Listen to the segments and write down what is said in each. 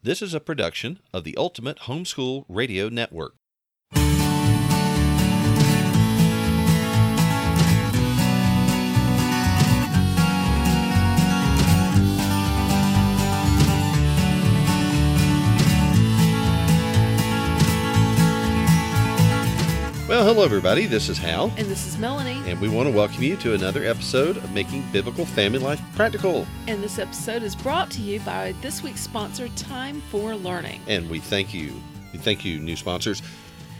This is a production of the Ultimate Homeschool Radio Network. Hello, everybody. This is Hal, And this is Melanie. and we want to welcome you to another episode of Making Biblical Family Life Practical. And this episode is brought to you by this week's sponsor, Time for Learning. And we thank you. We thank you, new sponsors.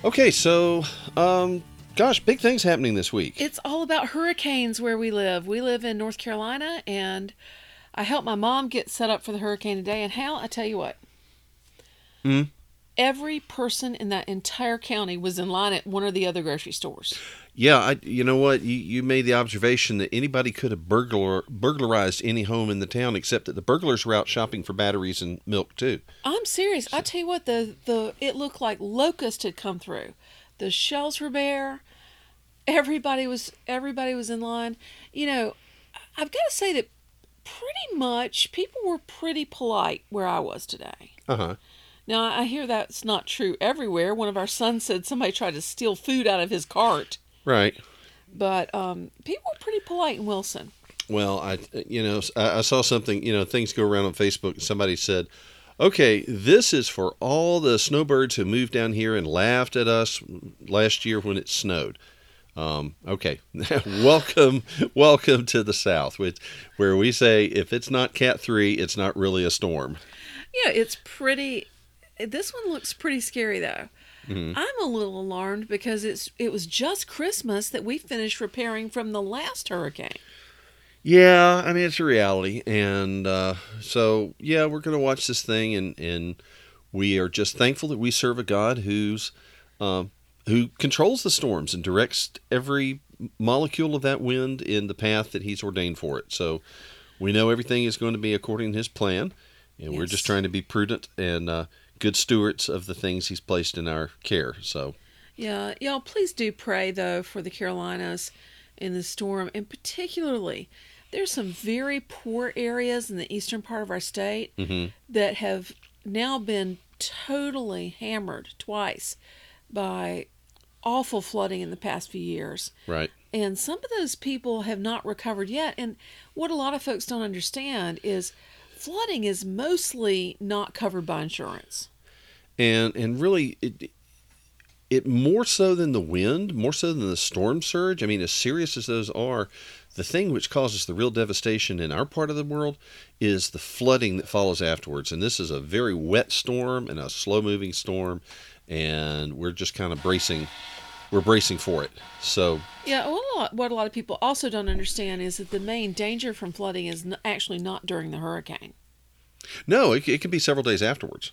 Okay, so, um, gosh, big things happening this week. It's all about hurricanes where we live. We live in North Carolina, and I helped my mom get set up for the hurricane today. And Hal, I tell you what, Hmm? Every person in that entire county was in line at one or the other grocery stores. Yeah, I, you know what? You, you made the observation that anybody could have burglar burglarized any home in the town, except that the burglars were out shopping for batteries and milk too. I'm serious. I tell you what, the the it looked like locust had come through. The shells were bare. Everybody was everybody was in line. You know, I've got to say that pretty much people were pretty polite where I was today. Uh huh. Now I hear that's not true everywhere. One of our sons said somebody tried to steal food out of his cart, Right. but um, people are pretty polite in Wilson. Well, I, you know, I, I saw something. You know, things go around on Facebook. and Somebody said, "Okay, this is for all the snowbirds who moved down here and laughed at us last year when it snowed." Um, okay, welcome, welcome to the South, which, where we say if it's not Cat three, it's not really a storm. Yeah, it's pretty. This one looks pretty scary though. Mm-hmm. I'm a little alarmed because it's it was just Christmas that we finished repairing from the last hurricane. Yeah, I mean it's a reality, and uh, so yeah, we're gonna watch this thing, and and we are just thankful that we serve a God who's um, who controls the storms and directs every molecule of that wind in the path that He's ordained for it. So we know everything is going to be according to His plan, and we're just trying to be prudent and uh, good stewards of the things He's placed in our care. So Yeah, y'all please do pray though for the Carolinas in the storm, and particularly there's some very poor areas in the eastern part of our state mhm. that have now been totally hammered twice by awful flooding in the past few years. right, And some of those people have not recovered yet. And what a lot of folks don't understand is flooding is mostly not covered by insurance. and and really it it more so than the wind, more so than the storm surge. I mean, as serious as those are, the thing which causes the real devastation in our part of the world is the flooding that follows afterwards. And this is a very wet storm and a slow moving storm, and we're just kind of bracing. We're bracing for it. So Yeah, what a lot, what a lot of people also don't understand is that the main danger from flooding is n- actually not during the hurricane. no, it, it can be several days afterwards.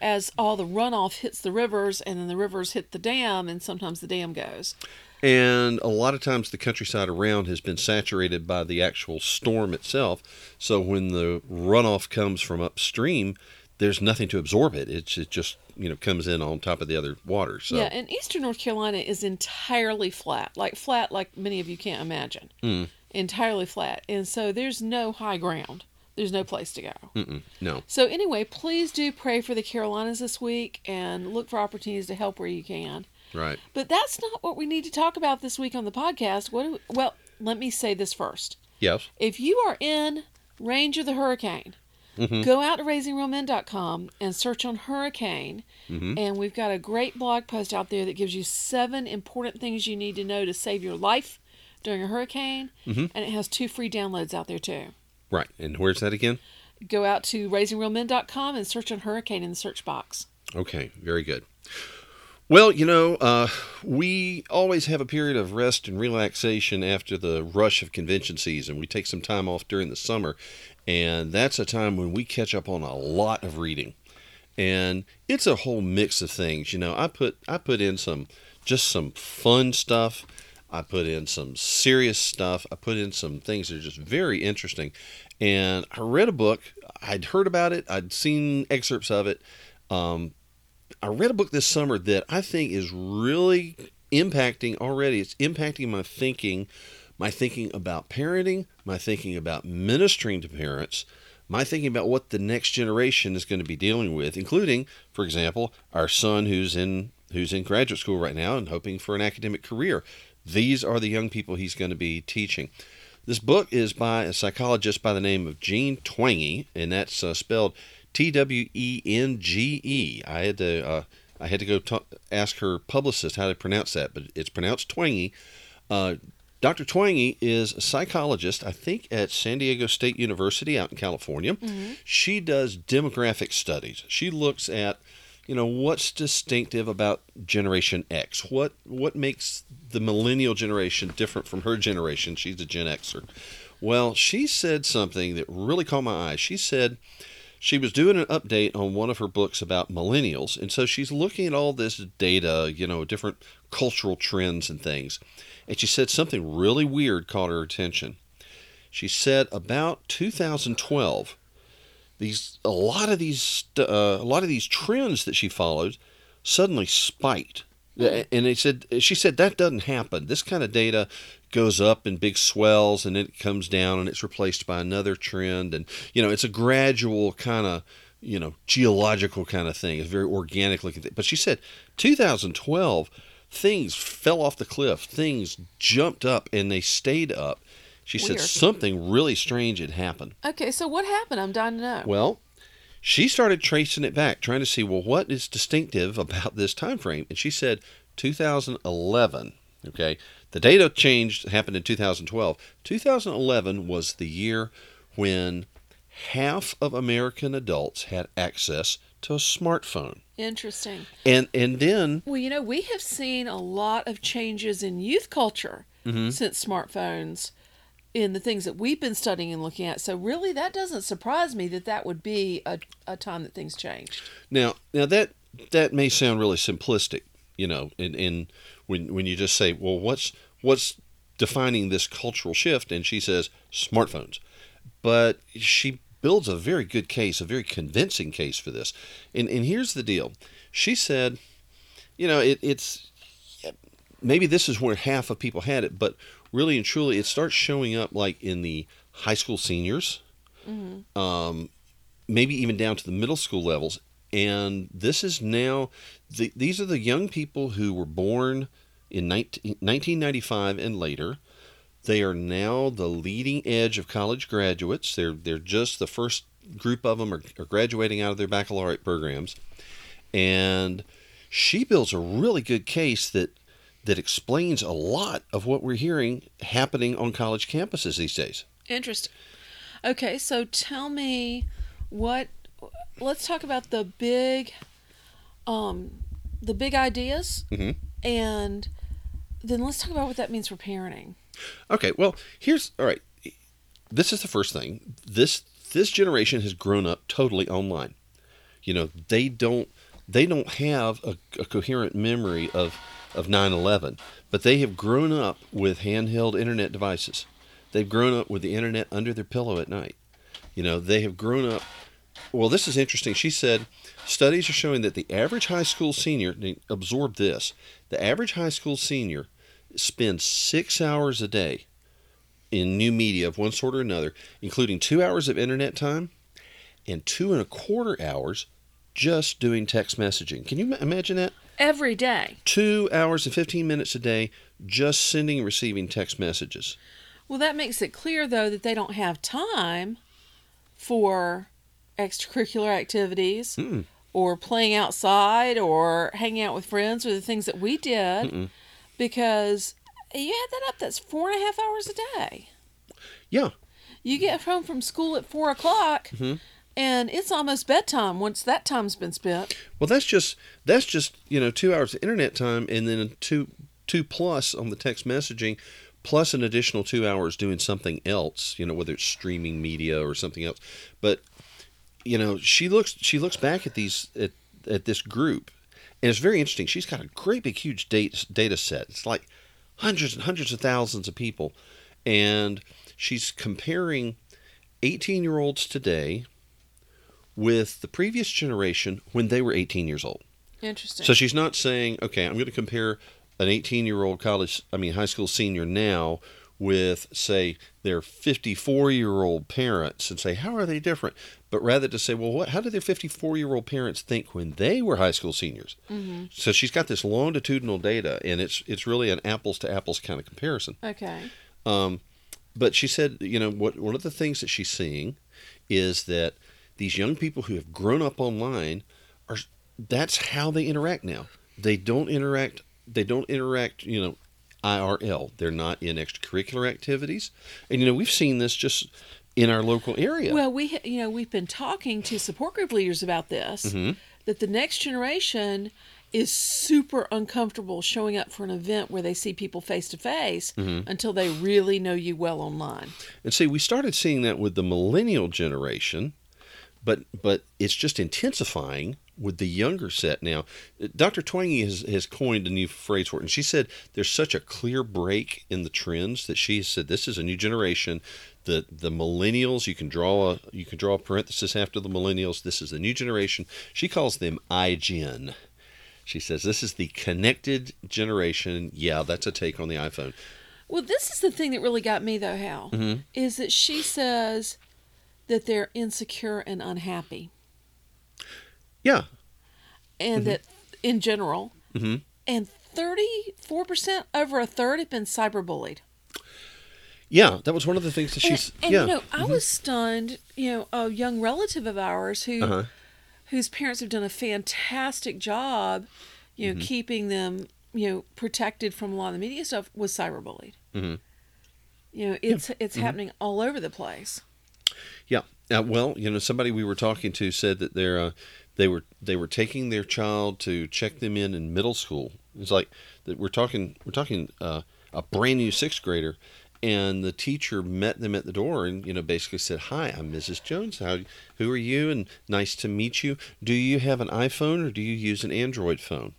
As all the runoff hits the rivers and then the rivers hit the dam, and sometimes the dam goes. And a lot of times the countryside around has been saturated by the actual storm itself. So when the runoff comes from upstream, there's nothing to absorb it. It's, it just, you know, comes in on top of the other water. So, Yeah, and eastern North Carolina is entirely flat, like flat, like many of you can't imagine. Mm. Entirely flat. And so there's no high ground, there's no place to go. mm-mm, no. So, anyway, please do pray for the Carolinas this week and look for opportunities to help where you can. Right. But that's not what we need to talk about this week on the podcast. What? Do we, well, let me say this first. Yes. If you are in range of the hurricane, Mhm. go out to raisingrealmen.com and search on hurricane. Mhm. And we've got a great blog post out there that gives you seven important things you need to know to save your life during a hurricane. Mhm. And it has two free downloads out there too. Right. And where's that again? Go out to raisingrealmen.com and search on hurricane in the search box. Okay. Very good. Well, you know, uh, we always have a period of rest and relaxation after the rush of convention season. We take some time off during the summer, and that's a time when we catch up on a lot of reading. And it's a whole mix of things. You know, I put I put in some just some fun stuff. I put in some serious stuff. I put in some things that are just very interesting. And I read a book. I'd heard about it. I'd seen excerpts of it. Um, I read a book this summer that I think is really impacting already. It's impacting my thinking, my thinking about parenting, my thinking about ministering to parents, my thinking about what the next generation is going to be dealing with, including, for example, our son who's in who's in graduate school right now and hoping for an academic career. These are the young people he's going to be teaching. This book is by a psychologist by the name of Jean Twenge, and that's uh, spelled T W E N G E. I had to uh, I had to go ask her publicist how to pronounce that, but it's pronounced Twenge. Uh, Dr. Twenge is a psychologist, I think, at San Diego State University out in California. Mm-hmm. She does demographic studies. She looks at, you know, what's distinctive about Generation X. What what makes the millennial generation different from her generation? She's a Gen Xer. Well, she said something that really caught my eye. She said she was doing an update on one of her books about millennials, and so she's looking at all this data, you know, different cultural trends and things and she said something really weird caught her attention. She said about 2012, these a lot of these uh, a lot of these trends that she followed suddenly spiked. And they said she said that doesn't happen. This kind of data goes up in big swells and then it comes down and it's replaced by another trend and you know it's a gradual kind of you know geological kind of thing. It's very organic looking thing. But she said 2012 things fell off the cliff. Things jumped up and they stayed up. She Weird. said something really strange had happened. Okay, so what happened? I'm dying to know. Well, she started tracing it back, trying to see, well, what is distinctive about this time frame? And she said 2011. Okay, the data changed happened in 2012. 2011 was the year when half of American adults had access to a smartphone. Interesting. And and then well, you know, we have seen a lot of changes in youth culture mm-hmm. since smartphones in the things that we've been studying and looking at. So really, that doesn't surprise me that that would be a, a time that things changed. Now, now that that may sound really simplistic, you know, in in when when you just say, well, what's what's defining this cultural shift? And she says smartphones, but she builds a very good case, a very convincing case for this. And, and here's the deal she said, you know, it, it's maybe this is where half of people had it, but really and truly, it starts showing up like in the high school seniors, mm-hmm. um, maybe even down to the middle school levels. And this is now, the, these are the young people who were born in 19, 1995 and later they are now the leading edge of college graduates. They're they're just the first group of them are, are graduating out of their baccalaureate programs, and she builds a really good case that that explains a lot of what we're hearing happening on college campuses these days. Interesting. Okay, so tell me what let's talk about the big um the big ideas mm-hmm. and then let's talk about what that means for parenting. Okay, well, here's all right. This is the first thing. This this generation has grown up totally online. You know, they don't they don't have a, a coherent memory of of 9/11, but they have grown up with handheld internet devices. They've grown up with the internet under their pillow at night. You know, they have grown up. Well, this is interesting. She said studies are showing that the average high school senior absorb this. The average high school senior spend six hours a day in new media of one sort or another, including two hours of internet time and two and a quarter hours just doing text messaging. Can you imagine that? Every day. Two hours and 15 minutes a day just sending and receiving text messages. Well, that makes it clear, though, that they don't have time for extracurricular activities Mm-mm. or playing outside or hanging out with friends or the things that we did. Mm-mm because you add that up, that's four and a half hours a day. Yeah. You get home from school at four o'clock. Mm-hmm. And it's almost bedtime once that time's been spent. Well, that's just that's just you know two hours of internet time, and then two two plus on the text messaging, plus an additional two hours doing something else. You know, whether it's streaming media or something else. But you know, she looks she looks back at these at, at this group and it's very interesting. She's got a great big huge data, data set. It's like hundreds and hundreds of thousands of people. And she's comparing 18 year olds today with the previous generation when they were 18 years old. Interesting. So she's not saying, okay, I'm going to compare an 18 year old college, I mean, high school senior now with, say, their 54 year old parents and say, how are they different? But rather to say, well, what, how did their 54 year old parents think when they were high school seniors? Mm-hmm. So she's got this longitudinal data, and it's it's really an apples to apples kind of comparison. Okay. Um, but she said, you know, what one of the things that she's seeing is that these young people who have grown up online are that's how they interact now. They don't interact. They don't interact. You know, IRL. They're not in extracurricular activities, and you know we've seen this just in our local area. Well, we you know we've been talking to support group leaders about this. Mm-hmm. That the next generation is super uncomfortable showing up for an event where they see people face to face until they really know you well online. And see, we started seeing that with the millennial generation, but but it's just intensifying with the younger set now. Dr. Twenge has, has coined a new phrase for it, and she said there's such a clear break in the trends that she said this is a new generation. The the millennials, you can draw a you can draw a parenthesis after the millennials. This is the new generation. She calls them iGen. She says this is the connected generation. Yeah, that's a take on the iPhone. Well, this is the thing that really got me though, Hal, Mm-hmm. is that she says that they're insecure and unhappy, Yeah, and that in general, Mhm. and thirty-four percent, over a third, have been cyberbullied. yeah, that was one of the things that she's. and, and yeah. you know, I was stunned. You know, a young relative of ours who, Uh-huh. whose parents have done a fantastic job, you know, Mm-hmm. keeping them, you know, protected from a lot of the media stuff, was cyberbullied. Mhm. You know, it's it's Mm-hmm. happening all over the place. Yeah. Uh, well, you know, somebody we were talking to said that they're uh, they were they were taking their child to check them in in middle school. It's like that we're talking we're talking uh, a brand new sixth grader, and the teacher met them at the door and you know basically said, "Hi, I'm Mrs. Jones. How who are you? And nice to meet you. Do you have an iPhone or do you use an Android phone?"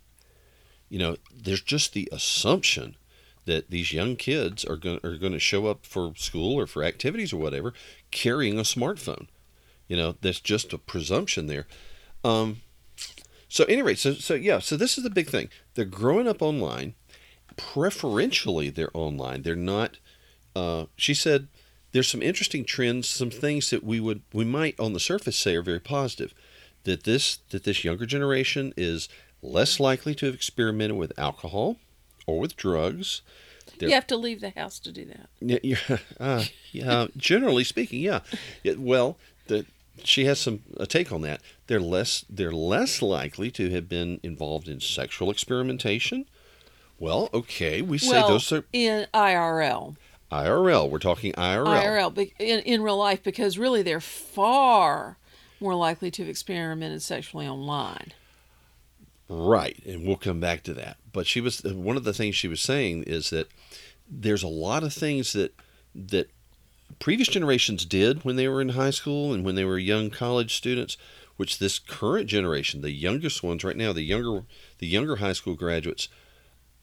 You know, there's just the assumption that these young kids are going are going to show up for school or for activities or whatever carrying a smartphone. You know, that's just a presumption there. Um, so anyway, so so yeah, so this is the big thing. They're growing up online. Preferentially, they're online. They're not. Uh, she said there's some interesting trends, some things that we would we might on the surface say are very positive. That this that this younger generation is less likely to have experimented with alcohol or with drugs. They're- You have to leave the house to do that. yeah, uh, yeah. Generally speaking, yeah. Yeah, well, the, she has some a take on that. They're less they're less likely to have been involved in sexual experimentation. Well, okay, we say well, those are in IRL, IRL. We're talking IRL. IRL, in in real life, because really they're far more likely to have experimented sexually online. Right, and we'll come back to that. But she was one of the things she was saying is that there's a lot of things that that previous generations did when they were in high school and when they were young college students, which this current generation, the youngest ones right now, the younger the younger high school graduates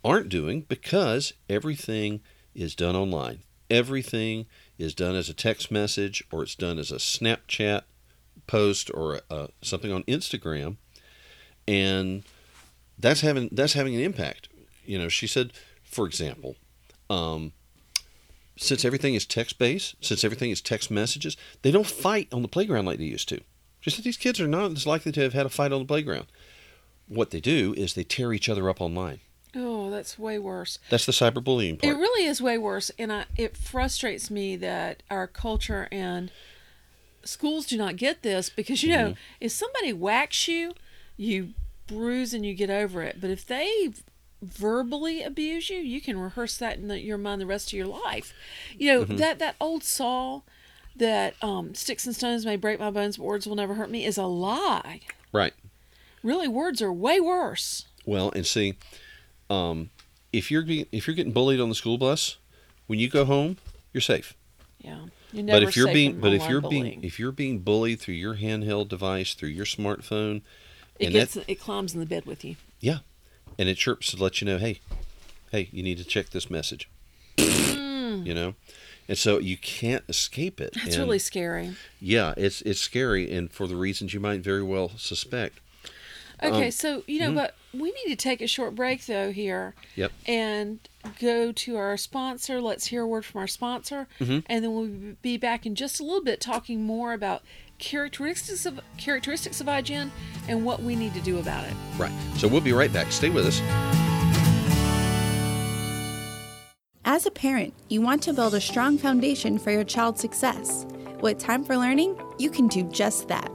aren't doing because everything is done online. Everything is done as a text message or it's done as a Snapchat post or uh, something on Instagram and that's having that's having an impact. You know, she said, for example, um, since everything is text based, since everything is text messages, they don't fight on the playground like they used to. She said these kids are not as likely to have had a fight on the playground. What they do is they tear each other up online. Oh, that's way worse. That's the cyberbullying part. It really is way worse, and I, it frustrates me that our culture and schools do not get this because you know if somebody whacks you, you bruise and you get over it. But if they verbally abuse you, you can rehearse that in the, your mind the rest of your life. You know that that old saw that um, sticks and stones may break my bones, but words will never hurt me is a lie. right. Really, words are way worse. Well, and see, um, if you're being, if you're getting bullied on the school bus, when you go home, you're safe. Yeah, you never but if you're being but if you're bullying. being if you're being bullied through your handheld device through your smartphone it and gets that it climbs in the bed with you. yeah. And it chirps to let you know hey hey you need to check this message. Mm. You know? And so you can't escape it. That's and really scary. yeah it's it's scary and for the reasons you might very well suspect. Okay, Um, so you know, hmm. but we need to take a short break though here, yep. and go to our sponsor. Let's hear a word from our sponsor, mm-hmm. and then we'll be back in just a little bit talking more about characteristics of characteristics of iGen and what we need to do about it. Right. So we'll be right back. Stay with us. As a parent, you want to build a strong foundation for your child's success. With Time for Learning, you can do just that.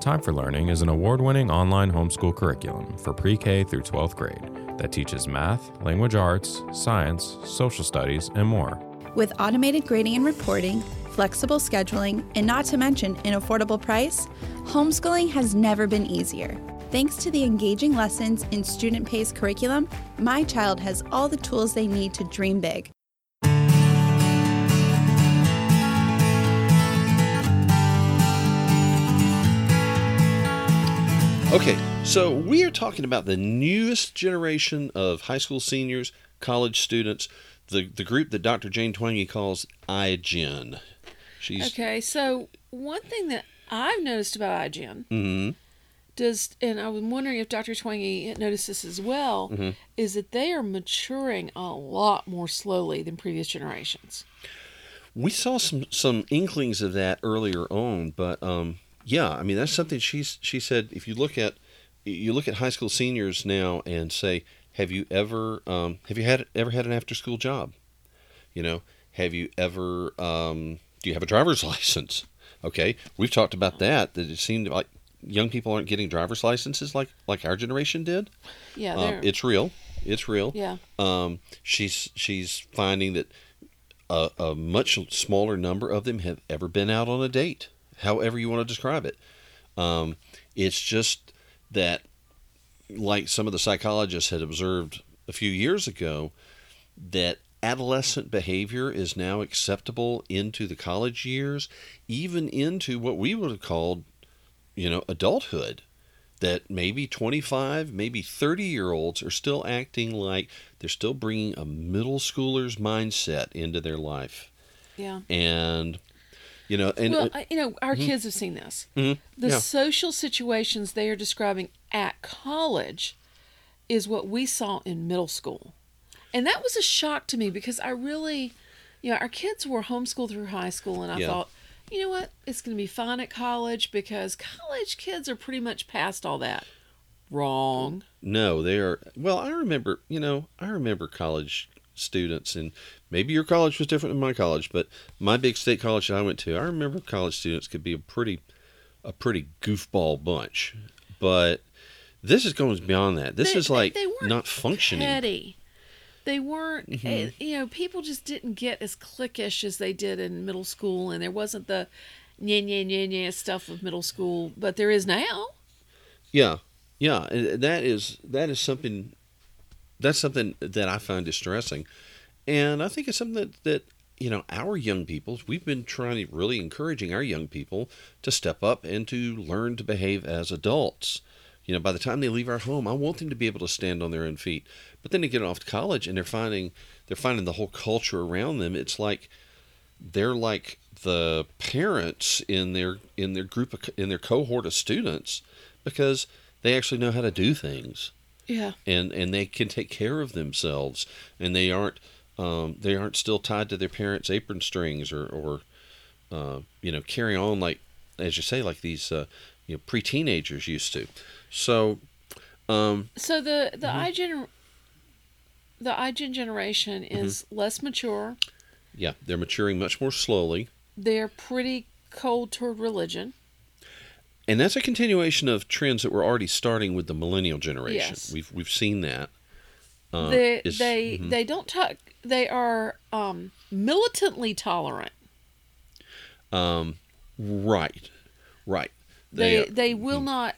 Time for Learning is an award winning online homeschool curriculum for pre K through 12th grade that teaches math, language arts, science, social studies, and more. With automated grading and reporting, flexible scheduling, and not to mention an affordable price, homeschooling has never been easier. Thanks to the engaging lessons in student paced curriculum, my child has all the tools they need to dream big. Okay, so we are talking about the newest generation of high school seniors, college students, the the group that Dr. Jane Twenge calls iGen. She's Okay, so one thing that I've noticed about iGen Mhm. does, and I was wondering if Dr. Twenge noticed this as well, Mm-hmm. is that they are maturing a lot more slowly than previous generations. we saw some some inklings of that earlier on, but um, yeah, I mean that's something she's she said. If you look at you look at high school seniors now and say, have you ever um, have you had ever had an after school job? You know, have you ever um, do you have a driver's license? Okay, we've talked about that. That it seemed like young people aren't getting driver's licenses like like our generation did. Yeah, Um, it's real. It's real. yeah, Um, she's she's finding that a, a much smaller number of them have ever been out on a date. However you want to describe it, um, it's just that, like some of the psychologists had observed a few years ago, that adolescent behavior is now acceptable into the college years, even into what we would have called, you know, adulthood that maybe 25, maybe 30 year olds are still acting like they're still bringing a middle schooler's mindset into their life. yeah. And, you know, and well, uh, you know, our kids have seen this. mhm, The yeah. social situations they are describing at college is what we saw in middle school. And that was a shock to me because I really, you know, our kids were homeschooled through high school, and I Yeah. thought, you know what, it's going to be fine at college because college kids are pretty much past all that. Wrong. no, they are. Well, I remember, you know, I remember college students, and maybe your college was different than my college, but my big state college that I went to, I remember college students could be a pretty, a pretty goofball bunch. But this is going beyond that. This They- is like not functioning. Petty. They weren't, Mm-hmm. eh, you know, people just didn't get as cliquish as they did in middle school, and there wasn't the nya nya nya nya stuff of middle school, but there is now. Yeah, yeah, and that is that is something that's something that I find distressing, and I think it's something that that you know our young people we've been trying to really encouraging our young people to step up and to learn to behave as adults. You know, by the time they leave our home, I want them to be able to stand on their own feet. But then they get off to college and they're finding they're finding the whole culture around them. It's like they're like the parents in their in their group of, in their cohort of students because they actually know how to do things Yeah. and and they can take care of themselves and they aren't um, they aren't still tied to their parents' apron strings or or uh, you know carry on like as you say like these uh, you know pre teenagers used to. So um, So the the Mm-hmm. iGen the iGen generation Mm-hmm. is less mature. yeah, they're maturing much more slowly. They're pretty cold toward religion. And that's a continuation of trends that were already starting with the millennial generation. Yes. We've we've seen that. Uh, they they mhm. they don't talk. They are um, militantly tolerant. um, right, right. They uh, they, will not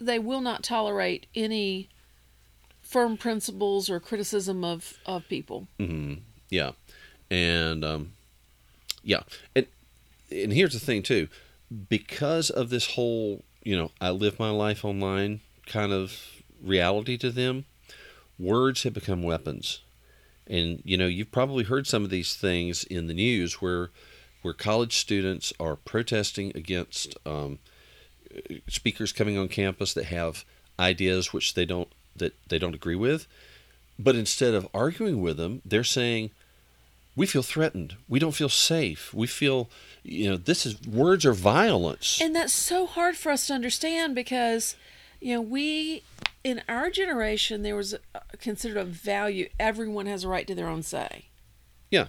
they will not tolerate any firm principles or criticism of of people. mhm, yeah, and um, yeah, and and here's the thing too, because of this whole you know I live my life online kind of reality to them, words have become weapons. And you know, you've probably heard some of these things in the news where where college students are protesting against um, speakers coming on campus that have ideas which they don't that they don't agree with. but instead of arguing with them, they're saying, "We feel threatened. We don't feel safe. We feel, you know, this is words are violence." And that's so hard for us to understand because, you know, we in our generation there was a, considered a value. Everyone has a right to their own say. yeah,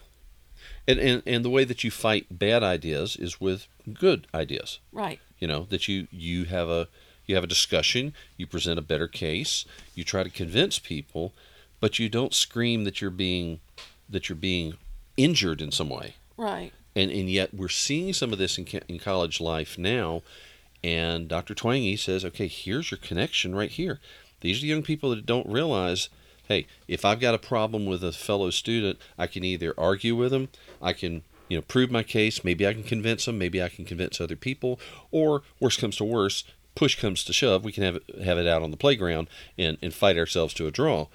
and, and and the way that you fight bad ideas is with good ideas. Right. You know that you you have a you have a discussion, you present a better case, you try to convince people, but you don't scream that you're being that you're being injured in some way. Right. and and yet we're seeing some of this in, in college life now and dr twenge says okay here's your connection right here these are young people that don't realize hey if i've got a problem with a fellow student i can either argue with them i can you know prove my case maybe i can convince them maybe i can convince other people or worst comes to worst push comes to shove we can have it, have it out on the playground and, and fight ourselves to a draw.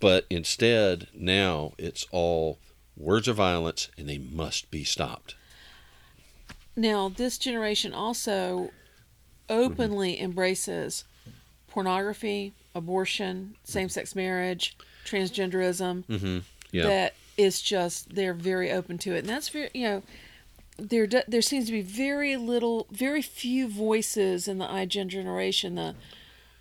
But instead now it's all words of violence and they must be stopped. Now, this generation also mm-hmm. openly embraces pornography, abortion, same-sex marriage, transgenderism. mm-hmm. yeah That is just they're very open to it, and that's very you know there there seems to be very little, very few voices in the iGen generation. The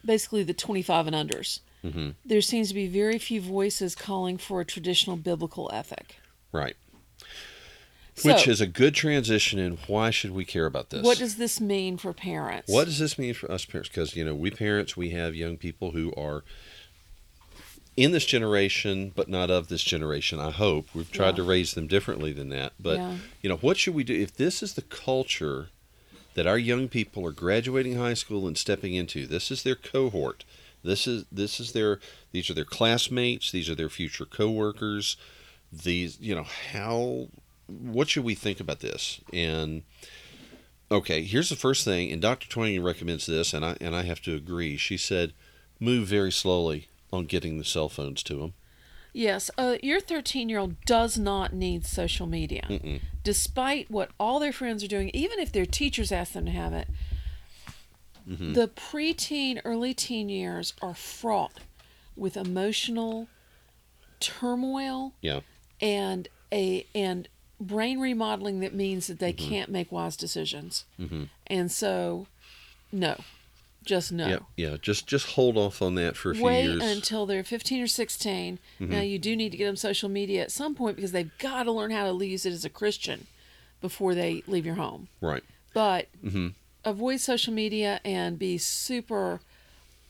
basically the 25 and unders. Mhm. There seems to be very few voices calling for a traditional biblical ethic. right which So- is a good transition and why should we care about this What does this mean for parents? What does this mean for us parents because you know we parents we have young people who are in this generation but not of this generation i hope we've tried Yeah. to raise them differently than that but Yeah. you know what should we do if this is the culture that our young people are graduating high school and stepping into this is their cohort this is this is their these are their classmates these are their future coworkers these you know how what should we think about this and okay here's the first thing and dr twenge recommends this and i and i have to agree she said move very slowly on getting the cell phones to them Yes, uh, your 13 year old does not need social media. Mm-mm. Despite what all their friends are doing, even if their teachers ask them to have it, Mm-hmm. the preteen, early teen years are fraught with emotional turmoil yeah and a and brain remodeling that means that they can't make wise decisions. mm-hmm. And so, no, just no. yeah yeah just just hold off on that for a few Wait years Mm-hmm. until they're 15 or 16. Now, you do need to get them social media at some point because they've got to learn how to use it as a Christian before they leave your home. right But mm-hmm. avoid social media and be super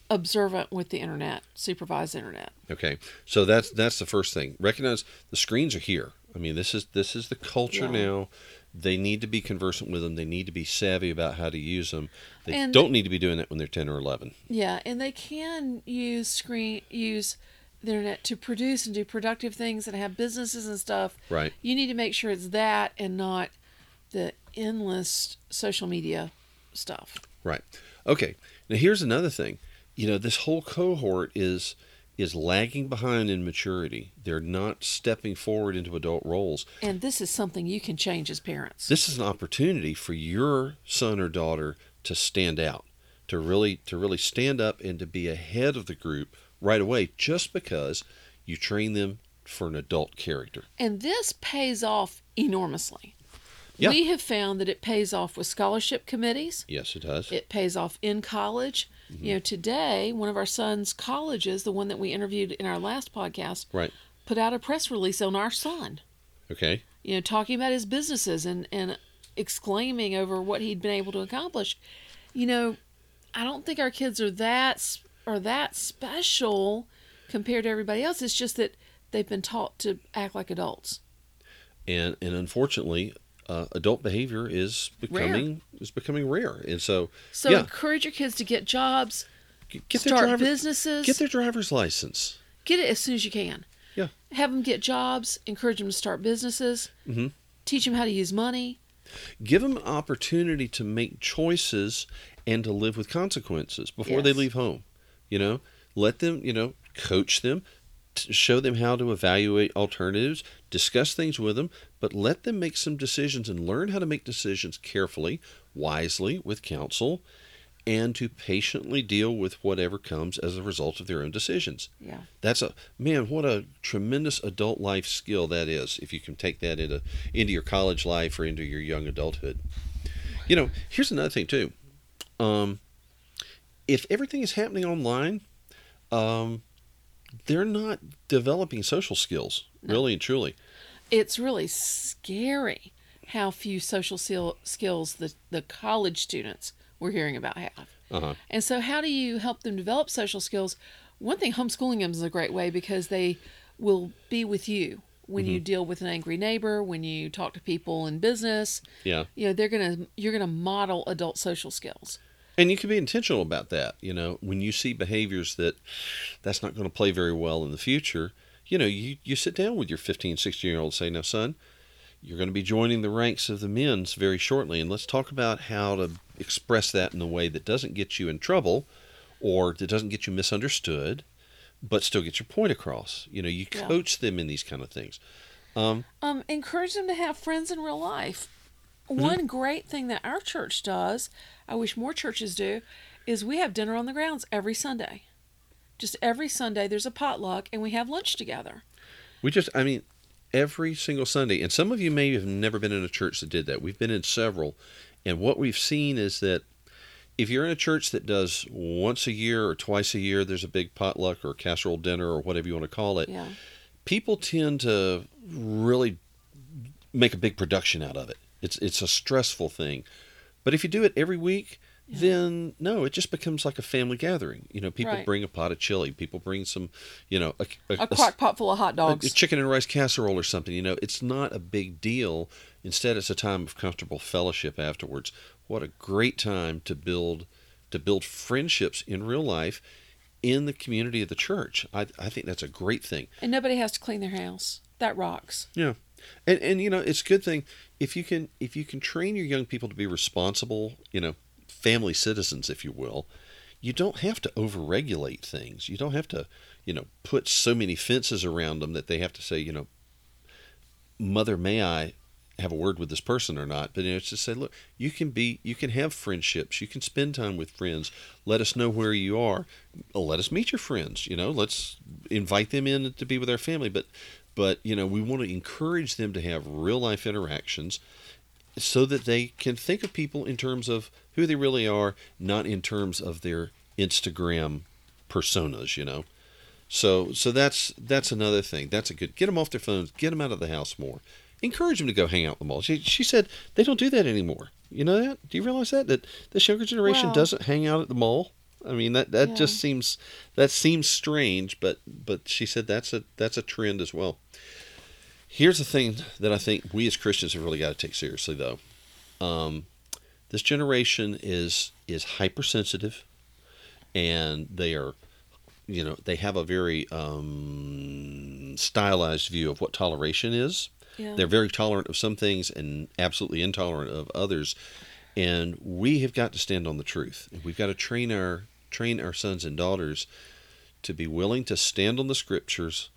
observant with the internet, supervised internet. Okay, so that's that's the first thing. Recognize the screens are here. I mean, this is this is the culture Yeah. now. They need to be conversant with them. They need to be savvy about how to use them. They And- don't need to be doing that when they're ten or eleven. Yeah, and they can use screen use the internet to produce and do productive things and have businesses and stuff. Right. You need to make sure it's that and not the endless social media stuff. Right. Okay. Now here's another thing. You know, this whole cohort is is lagging behind in maturity. They're not stepping forward into adult roles. And this is something you can change as parents. This is an opportunity for your son or daughter to stand out, to really to really stand up and to be ahead of the group right away just because you train them for an adult character. And this pays off enormously. Yeah. We have found that it pays off with scholarship committees. Yes, it does. It pays off in college. Mm-hmm. You know, today, one of our son's colleges, the one that we interviewed in our last podcast, right. put out a press release on our son. Okay. You know, talking about his businesses and, and exclaiming over what he'd been able to accomplish. You know, I don't think our kids are that are that special compared to everybody else. It's just that they've been taught to act like adults. And and unfortunately, uh, adult behavior is becoming is becoming rare. And so, So yeah, encourage your kids to get jobs, get, get start their driver, businesses, get their driver's license. get it as soon as you can. Yeah. Have them get jobs, encourage them to start businesses, Mhm. teach them how to use money. Give them an opportunity to make choices and to live with consequences before they leave home. You know, let them, you know, coach them, t- show them how to evaluate alternatives, discuss things with them, but let them make some decisions and learn how to make decisions carefully, wisely, with counsel, and to patiently deal with whatever comes as a result of their own decisions. Yeah. That's a man, what a tremendous adult life skill that is if you can take that into into your college life or into your young adulthood. You know, here's another thing too. Um, if everything is happening online, um, they're not developing social skills, really and truly. It's really scary how few social skill, skills the, the college students we're hearing about have. Uh-huh. And so, how do you help them develop social skills? One thing, homeschooling them is a great way because they will be with you when Mm-hmm. you deal with an angry neighbor, when you talk to people in business. Yeah. You know, they're gonna you're gonna model adult social skills. And you can be intentional about that. You know, when you see behaviors that that's not going to play very well in the future, you know, you, you sit down with your 15, 16 year old and say, now, son, you're going to be joining the ranks of the men's very shortly. And let's talk about how to express that in a way that doesn't get you in trouble or that doesn't get you misunderstood, but still get your point across. You know, you Yeah. coach them in these kind of things. Um, encourage them to have friends in real life. Mm-hmm. One great thing that our church does, I wish more churches do, is we have dinner on the grounds every Sunday. Just every Sunday, there's a potluck and we have lunch together. We just, I mean, every single Sunday, and some of you may have never been in a church that did that. We've been in several, and what we've seen is that if you're in a church that does once a year or twice a year, there's a big potluck or casserole dinner or whatever you want to call it. Yeah. People tend to really make a big production out of it. It's it's a stressful thing, but if you do it every week, then no, it just becomes like a family gathering. You know, people Right. bring a pot of chili, people bring some, you know, a, A crock pot full of hot a- dogs. a chicken and rice casserole or something. You know, it's not a big deal. Instead, it's a time of comfortable fellowship afterwards. What a great time to build to build friendships in real life in the community of the church. I, I think that's a great thing. and nobody has to clean their house. That rocks. Yeah, and and you know it's a good thing if you can if you can train your young people to be responsible, you know, family citizens, if you will. You don't have to overregulate things. You don't have to, you know, put so many fences around them that they have to say, you know, mother, may I have a word with this person or not? But you know, it's just say, look, you can be, you can have friendships. You can spend time with friends. Let us know where you are. Let us meet your friends. You know, let's invite them in to be with our family. But, but you know, we want to encourage them to have real life interactions so that they can think of people in terms of who they really are, not in terms of their Instagram personas, you know. So so that's that's another thing. That's a good get them off their phones, get them out of the house more. Encourage them to go hang out in the mall. She, she said they don't do that anymore. You know that? Do you realize that that this younger generation Well- doesn't hang out at the mall? I mean that that Yeah. just seems that seems strange, but but she said that's a that's a trend as well. Here's the thing that I think we as Christians have really got to take seriously, though. Um, this generation is is hypersensitive, and they are, you know, they have a very um, stylized view of what toleration is. Yeah. They're very tolerant of some things and absolutely intolerant of others, and we have got to stand on the truth. We've got to train our train our sons and daughters to be willing to stand on the scriptures,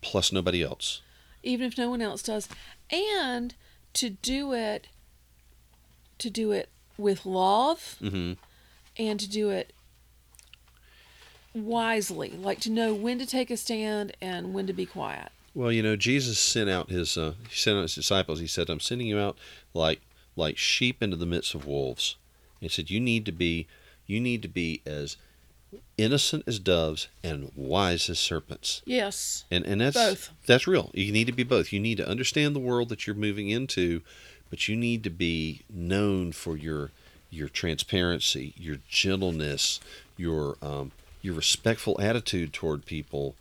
plus nobody else. even if no one else does, and to do it, to do it with love, Mm-hmm. and to do it wisely, like to know when to take a stand and when to be quiet. Well, you know, Jesus sent out his uh, he sent out his disciples. He said, "I'm sending you out like like sheep into the midst of wolves." He said, "You need to be you need to be as innocent as doves and wise as serpents." Yes. And and that's Both. that's real. You need to be both. You need to understand the world that you're moving into, but you need to be known for your your transparency, your gentleness, your um, your respectful attitude toward people.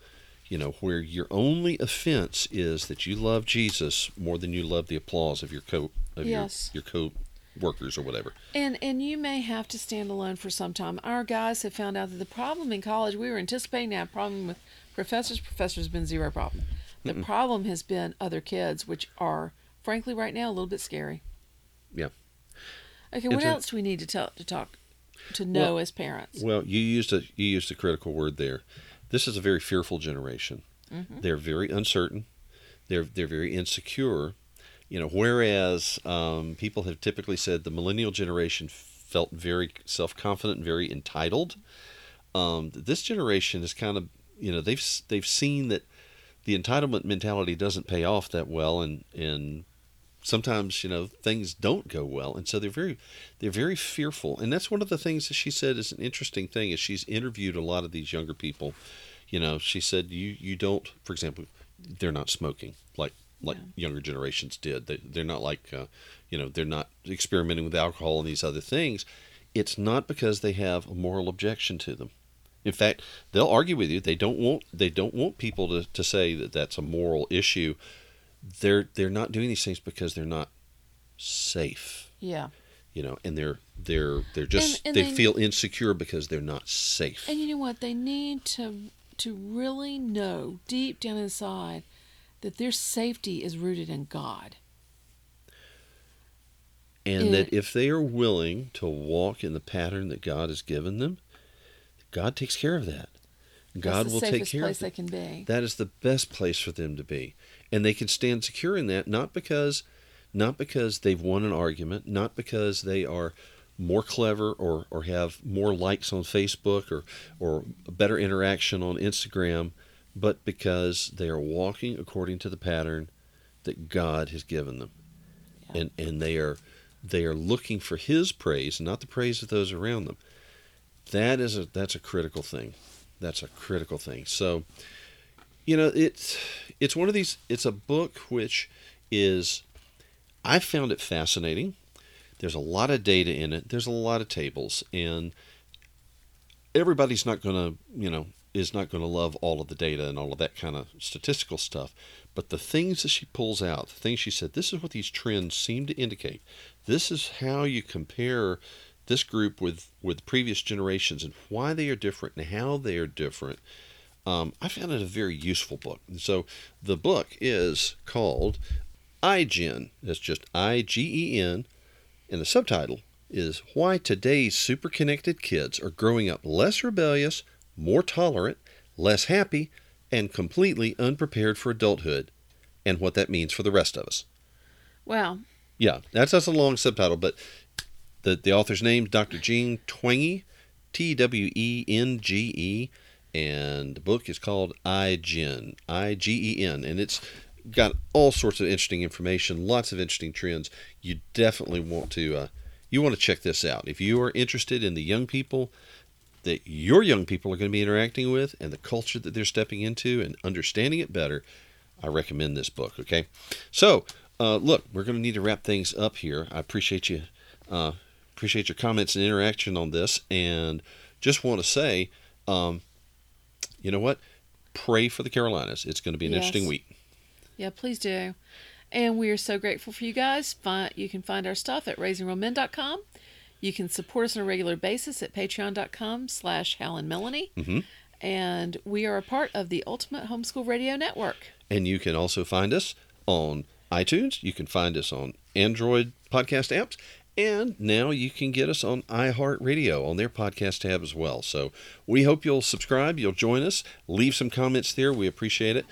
You know, where your only offense is that you love Jesus more than you love the applause of your co of Yes. your your co workers or whatever. And and you may have to stand alone for some time. Our guys have found out that the problem in college we were anticipating to have problem with professors. Professors been zero problem. The problem has been other kids, which are frankly right now a little bit scary. Yeah. Okay, what else do we need to tell to talk to know Well- as parents? Well, you used a you used a critical word there. This is a very fearful generation. Mm-hmm. They're very uncertain. They're they're very insecure. You know, whereas um, people have typically said the millennial generation felt very self confident, and very entitled. Um, this generation is kind of you know they've they've seen that the entitlement mentality doesn't pay off that well, and and sometimes you know things don't go well, and so they're very they're very fearful, and that's one of the things that she said is an interesting thing. Is she's interviewed a lot of these younger people. You know, she said you you don't, for example, they're not smoking like like Yeah. younger generations did. They they're not like uh, you know they're not experimenting with alcohol and these other things. It's not because they have a moral objection to them. In fact, they'll argue with you. They don't want they don't want people to, to say that that's a moral issue. They're they're not doing these things because they're not safe, Yeah. you know, and they're they're they're just and they, they- feel insecure because they're not safe. And you know what? They need to to really know deep down inside that their safety is rooted in God. and that if they are willing to walk in the pattern that God has given them, God takes care of that. God will take care place of they can be. That is the best place for them to be. And they can stand secure in that not because not because they've won an argument, not because they are more clever or, or have more likes on Facebook or, or better interaction on Instagram, but because they are walking according to the pattern that God has given them. Yeah. And and they are they are looking for his praise, not the praise of those around them. That is a that's a critical thing. That's a critical thing. So, you know, it's it's one of these it's a book which is I found it fascinating. There's a lot of data in it. There's a lot of tables and everybody's not going to, you know, is not going to love all of the data and all of that kind of statistical stuff. But the things that she pulls out, the things she said, this is what these trends seem to indicate. This is how you compare this group with with previous generations and why they are different and how they are different. Um, I found it a very useful book. And so the book is called iGen. That's just I G E N, and the subtitle is Why Today's Superconnected Kids Are Growing Up Less Rebellious, More Tolerant, Less Happy, and Completely Unprepared for Adulthood, and What That Means for the Rest of Us. Well, Yeah, that's that's a long subtitle, but the the author's name is Dr. Jean Twenge, T W E N G E, and the book is called iGen, I G E N, and it's got all sorts of interesting information, lots of interesting trends. You definitely want to uh, you want to check this out if you are interested in the young people that your young people are going to be interacting with and the culture that they're stepping into and understanding it better. I recommend this book. Okay, so uh, look, we're going to need to wrap things up here. I appreciate you, uh, appreciate your comments and interaction on this, and just want to say, um, you know what? Pray for the Carolinas. It's going to be an Yes. interesting week. Yeah, please do. And we are so grateful for you guys. Find, you can find our stuff at raisingrealmen.com. You can support us on a regular basis at patreon.com slash Hal and Melanie. Mhm. And we are a part of the Ultimate Homeschool Radio Network. And you can also find us on iTunes. You can find us on Android podcast apps. And now you can get us on iHeartRadio on their podcast tab as well. So we hope you'll subscribe, you'll join us, leave some comments there. We appreciate it.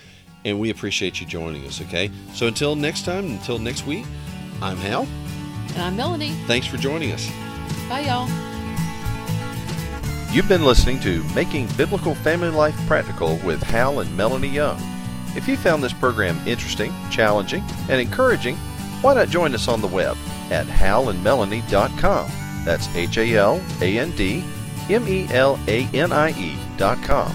And we appreciate you joining us, okay? So until next time, until next week, I'm Hal. And I'm Melanie. Thanks for joining us. Bye, y'all. You've been listening to Making Biblical Family Life Practical with Hal and Melanie Young. If you found this program interesting, challenging, and encouraging, why not join us on the web at halandmelanie.com. That's H A L A N D M E L A N I E.com.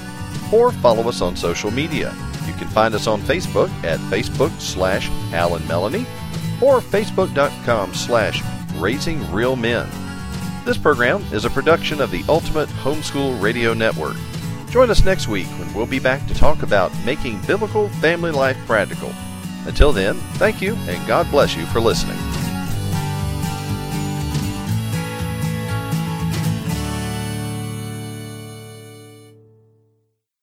Or follow us on social media. You can find us on Facebook at Facebook slash Hal and Melanie or Facebook.com slash Raising Real Men. This program is a production of the Ultimate Homeschool Radio Network. Join us next week when we'll be back to talk about making biblical family life practical. Until then, thank you and God bless you for listening.